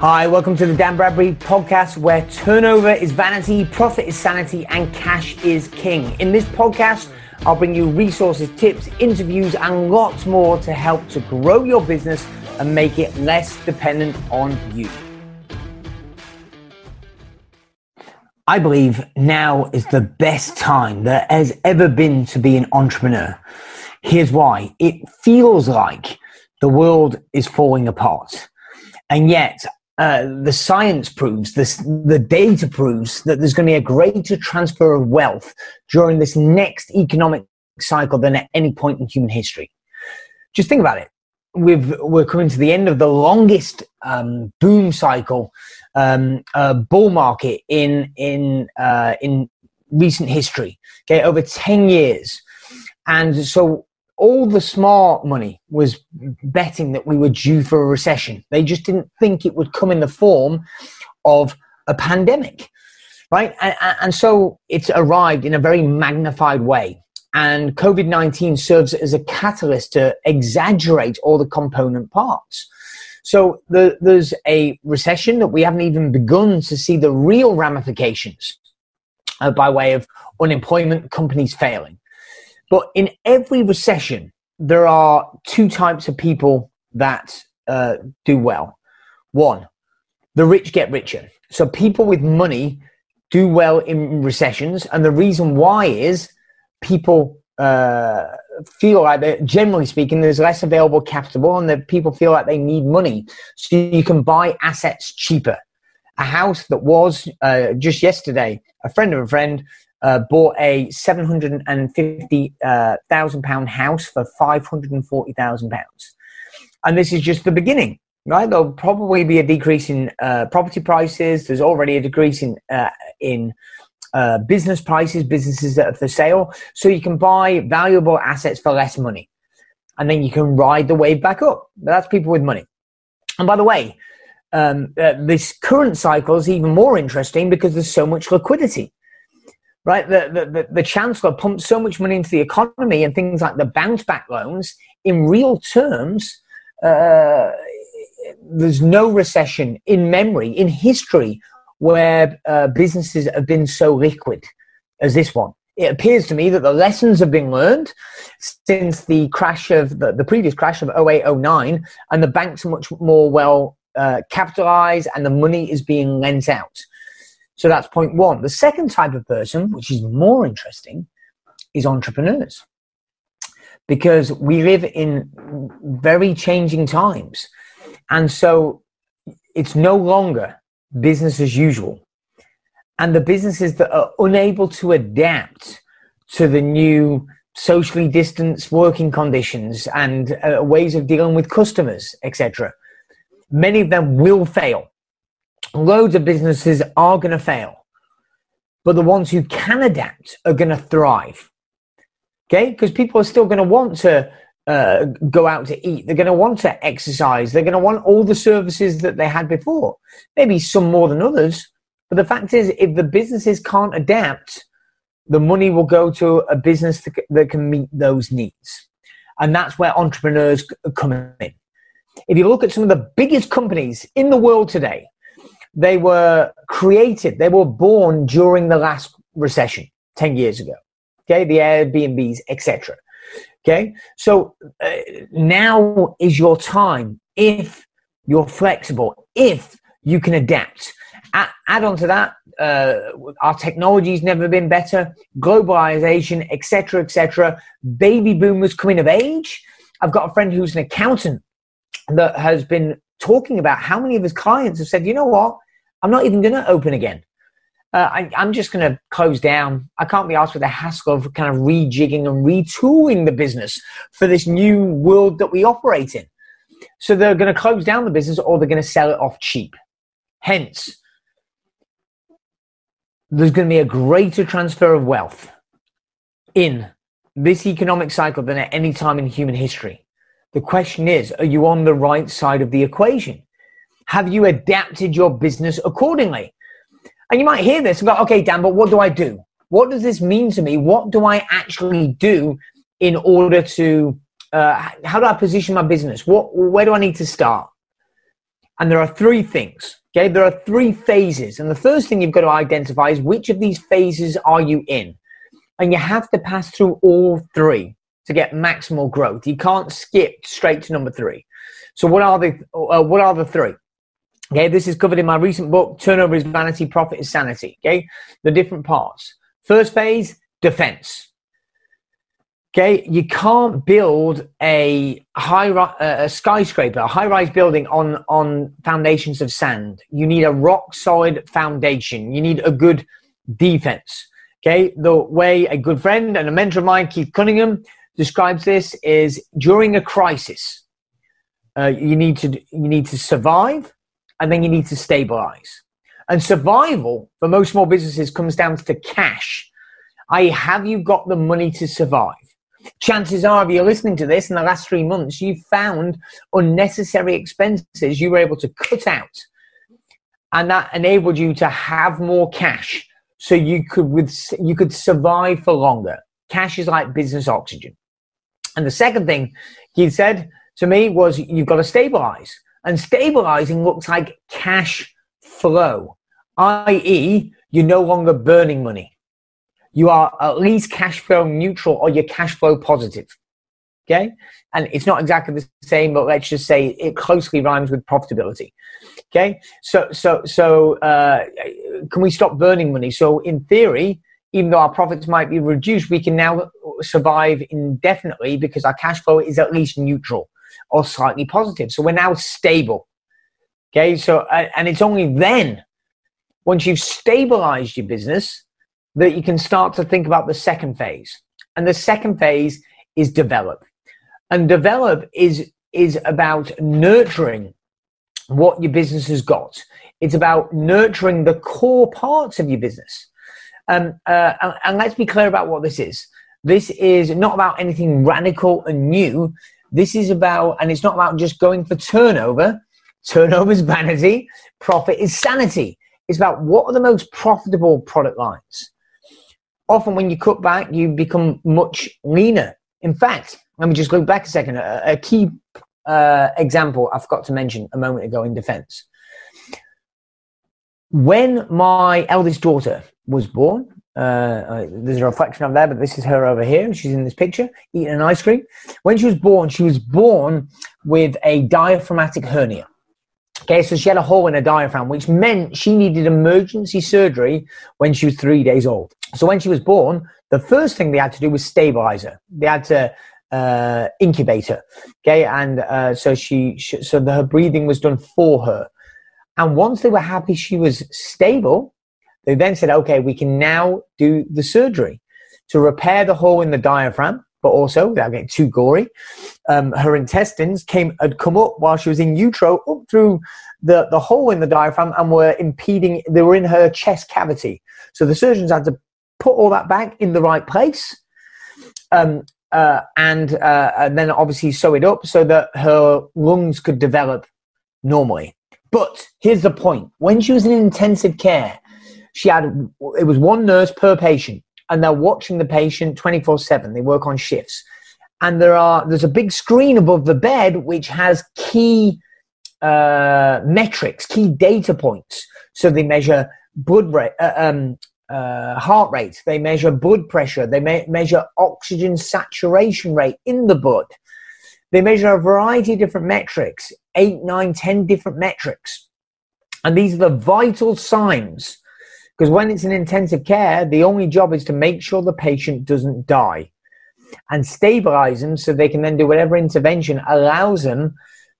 Hi, welcome to the Dan Bradbury podcast where turnover is vanity, profit is sanity, and cash is king. In this podcast, I'll bring you resources, tips, interviews, and lots more to help to grow your business and make it less dependent on you. I believe now is the best time there has ever been to be an entrepreneur. Here's why it feels like the world is falling apart. And yet, uh, the science proves, this, the data proves that there's going to be a greater transfer of wealth during this next economic cycle than at any point in human history. Just think about it. We've, we're coming to the end of the longest um, boom cycle, um, uh, bull market in in uh, in recent history. Okay, over ten years, and so all the smart money was betting that we were due for a recession. They just didn't think it would come in the form of a pandemic, right? And, and so it's arrived in a very magnified way. And COVID 19 serves as a catalyst to exaggerate all the component parts. So the, there's a recession that we haven't even begun to see the real ramifications uh, by way of unemployment, companies failing. But in every recession, there are two types of people that uh, do well. One, the rich get richer. So people with money do well in recessions. And the reason why is people uh, feel like generally speaking, there's less available capital and that people feel like they need money. So you can buy assets cheaper. A house that was uh, just yesterday, a friend of a friend uh, bought a seven hundred and fifty uh, thousand pound house for five hundred and forty thousand pounds, and this is just the beginning. Right, there'll probably be a decrease in uh, property prices. There's already a decrease in uh, in uh, business prices, businesses that are for sale. So you can buy valuable assets for less money, and then you can ride the wave back up. But That's people with money. And by the way, um, uh, this current cycle is even more interesting because there's so much liquidity right? The, the, the, chancellor pumped so much money into the economy and things like the bounce back loans. In real terms, uh, there's no recession in memory, in history, where uh, businesses have been so liquid as this one. It appears to me that the lessons have been learned since the crash of the, the previous crash of 08, 09, and the banks are much more well uh, capitalized and the money is being lent out. So that's point one. The second type of person, which is more interesting, is entrepreneurs. Because we live in very changing times. And so it's no longer business as usual. And the businesses that are unable to adapt to the new socially distanced working conditions and uh, ways of dealing with customers, etc., many of them will fail loads of businesses are going to fail, but the ones who can adapt are going to thrive. Okay, because people are still going to want to uh, go out to eat. They're going to want to exercise. They're going to want all the services that they had before. Maybe some more than others. But the fact is, if the businesses can't adapt, the money will go to a business that can meet those needs. And that's where entrepreneurs come in. If you look at some of the biggest companies in the world today, they were created, they were born during the last recession 10 years ago. Okay, the Airbnbs, etc. Okay, so uh, now is your time if you're flexible, if you can adapt. Add, add on to that, uh, our technology's never been better, globalization, etc., etc. Baby boomers coming of age. I've got a friend who's an accountant that has been talking about how many of his clients have said, you know what, I'm not even going to open again. Uh, I, am just going to close down. I can't be asked with the hassle of kind of rejigging and retooling the business for this new world that we operate in. So they're going to close down the business or they're going to sell it off cheap. Hence, there's going to be a greater transfer of wealth in this economic cycle than at any time in human history. The question is, are you on the right side of the equation? Have you adapted your business accordingly? And you might hear this and go, okay, Dan, but what do I do? What does this mean to me? What do I actually do in order to, uh, how do I position my business? What, where do I need to start? And there are three things. Okay, there are three phases. And the first thing you've got to identify is which of these phases are you in? And you have to pass through all three to get maximal growth. You can't skip straight to number three. So what are the uh, what are the three? Okay, this is covered in my recent book, Turnover is Vanity, Profit is Sanity. Okay, the different parts. First phase, defense. Okay, you can't build a high a skyscraper, a high-rise building on on foundations of sand. You need a rock-solid foundation. You need a good defense. Okay, the way a good friend and a mentor of mine, Keith Cunningham, describes this is during a crisis, uh, you need to you need to survive, and then you need to stabilize. And survival for most small businesses comes down to cash. I have you got the money to survive? chances are, if you're listening to this in the last three months, you've found unnecessary expenses you were able to cut out. And that enabled you to have more cash so you could, with, you could survive for longer. Cash is like business oxygen. And the second thing he said to me was, you've got to stabilize. And stabilizing looks like cash flow, i.e., you're no longer burning money you are at least cash flow neutral or you're cash flow positive. Okay. And it's not exactly the same, but let's just say it closely rhymes with profitability. Okay. So, so, so, uh, can we stop burning money? So in theory, even though our profits might be reduced, we can now survive indefinitely because our cash flow is at least neutral or slightly positive. So we're now stable. Okay. So, uh, and it's only then once you've stabilized your business that you can start to think about the second phase. And the second phase is develop. And develop is, is about nurturing what your business has got. It's about nurturing the core parts of your business. Um, uh, and, and let's be clear about what this is. This is not about anything radical and new. This is about, and it's not about just going for turnover. Turnover is vanity, profit is sanity. It's about what are the most profitable product lines often when you cut back, you become much leaner. In fact, let me just go back a second. A, a key uh, example I forgot to mention a moment ago in defense. When my eldest daughter was born, uh, there's a reflection of there, but this is her over here. She's in this picture eating an ice cream. When she was born, she was born with a diaphragmatic hernia. Okay, so she had a hole in her diaphragm, which meant she needed emergency surgery when she was three days old. So when she was born, the first thing they had to do was stabilize her. They had to uh, incubate her. Okay, and uh, so she, she so the, her breathing was done for her. And once they were happy she was stable, they then said, okay, we can now do the surgery to repair the hole in the diaphragm but also without getting too gory, um, her intestines came had come up while she was in utero up through the, the hole in the diaphragm and were impeding. They were in her chest cavity, so the surgeons had to put all that back in the right place, um, uh, and uh, and then obviously sew it up so that her lungs could develop normally. But here's the point: when she was in intensive care, she had it was one nurse per patient and they're watching the patient 24 7 they work on shifts. And there are there's a big screen above the bed which has key uh, metrics key data points. So they measure blood rate uh, um, uh, heart rate. They measure blood pressure. They me- measure oxygen saturation rate in the blood. They measure a variety of different metrics eight nine ten different metrics. And these are the vital signs because when it's in intensive care, the only job is to make sure the patient doesn't die and stabilize them so they can then do whatever intervention allows them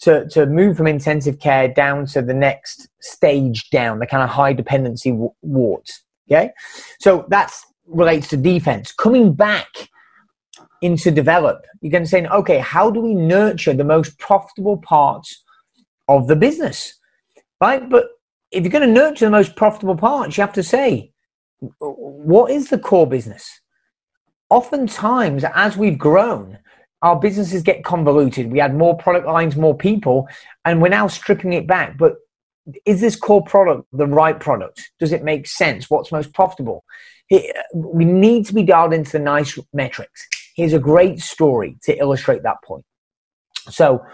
to, to move from intensive care down to the next stage down, the kind of high dependency w- wards. Okay. So that relates to defense. Coming back into develop, you're going to say, okay, how do we nurture the most profitable parts of the business? Right. But if you're going to nurture the most profitable parts, you have to say, what is the core business? Oftentimes, as we've grown, our businesses get convoluted. We add more product lines, more people, and we're now stripping it back. But is this core product the right product? Does it make sense? What's most profitable? We need to be dialed into the nice metrics. Here's a great story to illustrate that point. So,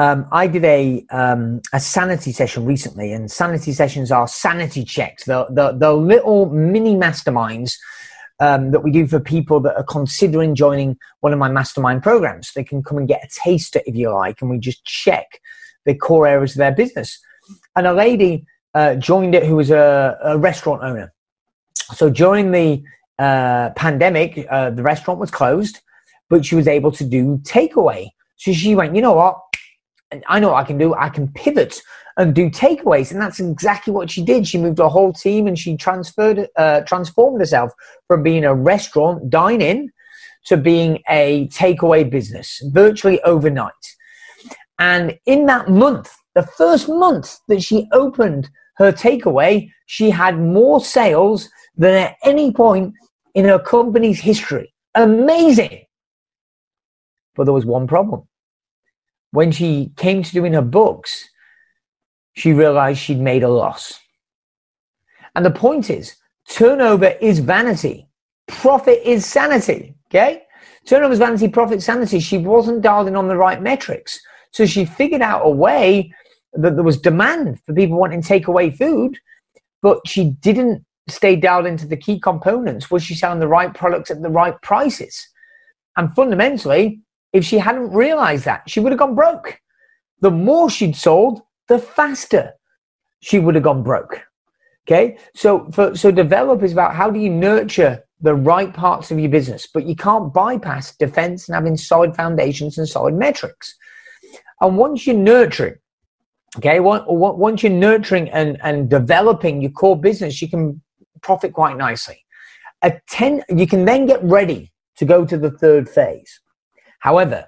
Um, I did a um, a sanity session recently, and sanity sessions are sanity checks. The the, the little mini masterminds um, that we do for people that are considering joining one of my mastermind programs. They can come and get a taster, if you like, and we just check the core areas of their business. And a lady uh, joined it who was a, a, restaurant owner. So during the uh, pandemic, uh, the restaurant was closed, but she was able to do takeaway. So she went, you know what? I know what I can do. I can pivot and do takeaways, and that's exactly what she did. She moved her whole team and she transferred, uh, transformed herself from being a restaurant dine-in to being a takeaway business virtually overnight. And in that month, the first month that she opened her takeaway, she had more sales than at any point in her company's history. Amazing. But there was one problem when she came to doing her books, she realized she'd made a loss. And the point is, turnover is vanity, profit is sanity. Okay? Turnover is vanity, profit, sanity. She wasn't dialed in on the right metrics. So she figured out a way that there was demand for people wanting takeaway food, but she didn't stay dialed into the key components. Was she selling the right products at the right prices? And fundamentally, if she hadn't realized that, she would have gone broke. The more she'd sold, the faster she would have gone broke. Okay, so for, so develop is about how do you nurture the right parts of your business, but you can't bypass defense and having solid foundations and solid metrics. And once you're nurturing, okay, once you're nurturing and, and developing your core business, you can profit quite nicely. A ten, you can then get ready to go to the third phase. However,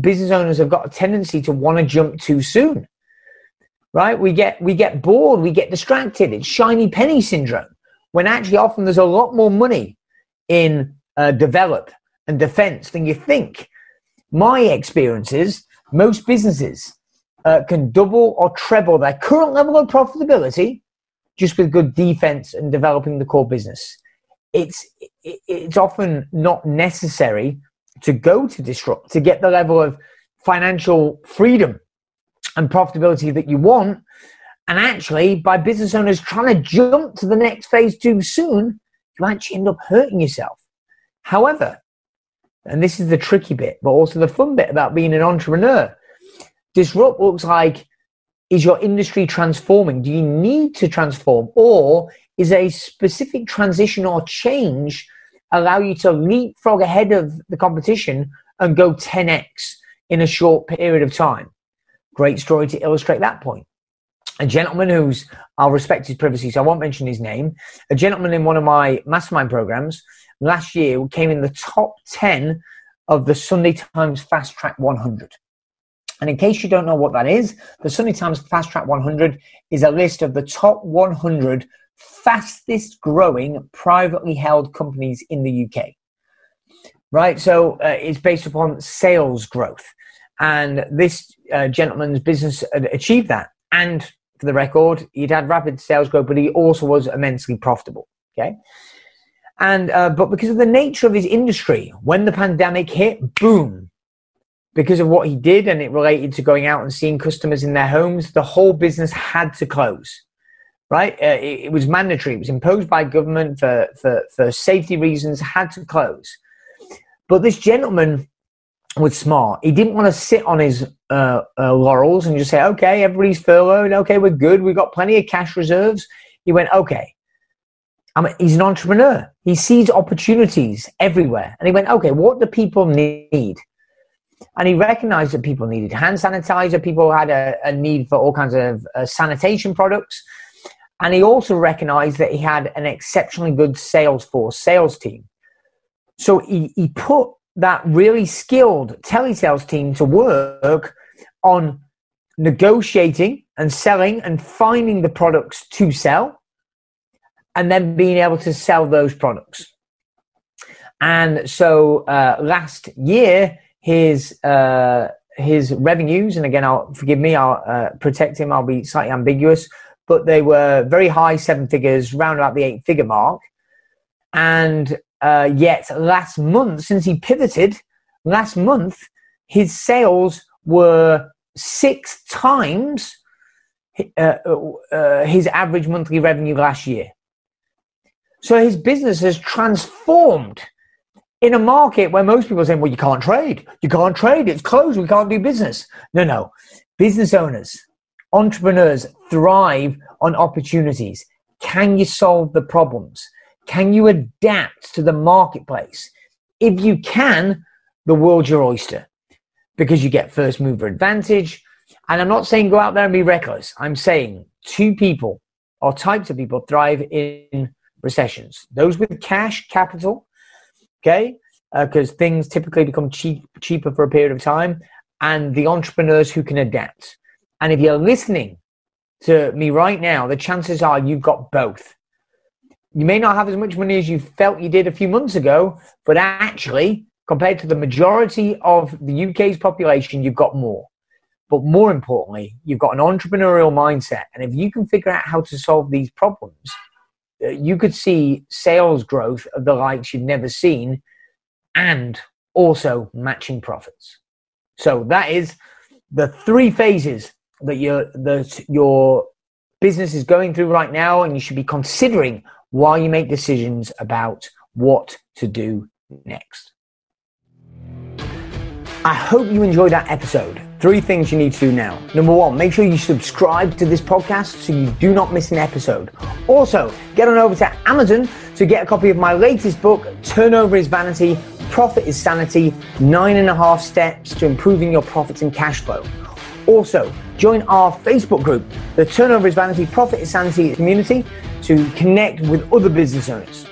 business owners have got a tendency to want to jump too soon. Right? We get we get bored, we get distracted. It's shiny penny syndrome. When actually often there's a lot more money in uh, develop and defense than you think. My experience is most businesses uh, can double or treble their current level of profitability just with good defense and developing the core business. It's it's often not necessary to go to disrupt to get the level of financial freedom and profitability that you want. And actually, by business owners trying to jump to the next phase too soon, you actually end up hurting yourself. However, and this is the tricky bit, but also the fun bit about being an entrepreneur, disrupt looks like is your industry transforming? Do you need to transform? Or is a specific transition or change allow you to leapfrog ahead of the competition and go 10x in a short period of time. Great story to illustrate that point. A gentleman who's, I'll respect his privacy, so I won't mention his name. A gentleman in one of my mastermind programs last year came in the top 10 of the Sunday Times Fast Track 100. And in case you don't know what that is, the Sunday Times Fast Track 100 is a list of the top 100 fastest growing privately held companies in the UK. Right, so uh, it's based upon sales growth, and this uh, gentleman's business achieved that. And for the record, he'd had rapid sales growth, but he also was immensely profitable. Okay, and uh, but because of the nature of his industry, when the pandemic hit, boom, because of what he did and it related to going out and seeing customers in their homes, the whole business had to close right? Uh, it, it, was mandatory. It was imposed by government for, for, for safety reasons, had to close. But this gentleman was smart. He didn't want to sit on his uh, uh, laurels and just say, okay, everybody's furloughed. Okay, we're good. We've got plenty of cash reserves. He went, okay. I mean, he's an entrepreneur. He sees opportunities everywhere. And he went, okay, what do people need? And he recognized that people needed hand sanitizer. People had a, a need for all kinds of uh, sanitation products. And he also recognized that he had an exceptionally good sales force, sales team. So he, he put that really skilled telesales team to work on negotiating and selling and finding the products to sell and then being able to sell those products. And so uh, last year, his uh, his revenues, and again, I'll forgive me, I'll uh, protect him. I'll be slightly ambiguous, but they were very high seven figures, round about the eight figure mark. And uh, yet, last month, since he pivoted, last month, his sales were six times uh, uh, his average monthly revenue last year. So his business has transformed in a market where most people are saying, well, you can't trade. You can't trade. It's closed. We can't do business. No, no. Business owners, entrepreneurs thrive on opportunities. Can you solve the problems? Can you adapt to the marketplace? If you can, the world's your oyster because you get first mover advantage. And I'm not saying go out there and be reckless. I'm saying two people or types of people thrive in recessions. Those with cash capital, okay, because uh, things typically become cheap, cheaper for a period of time, and the entrepreneurs who can adapt. And if you're listening to me right now, the chances are you've got both. You may not have as much money as you felt you did a few months ago, but actually, compared to the majority of the UK's population, you've got more. But more importantly, you've got an entrepreneurial mindset. And if you can figure out how to solve these problems, uh, you could see sales growth of the likes you've never seen and also matching profits. So that is the three phases that your that your business is going through right now, and you should be considering while you make decisions about what to do next. I hope you enjoyed that episode. Three things you need to do now. Number one, make sure you subscribe to this podcast so you do not miss an episode. Also, get on over to Amazon to get a copy of my latest book, Turnover is Vanity, Profit is Sanity Nine and a Half Steps to Improving Your Profits and Cash Flow. Also, join our Facebook group, the Turnover is Vanity, Profit is Sanity community, to connect with other business owners.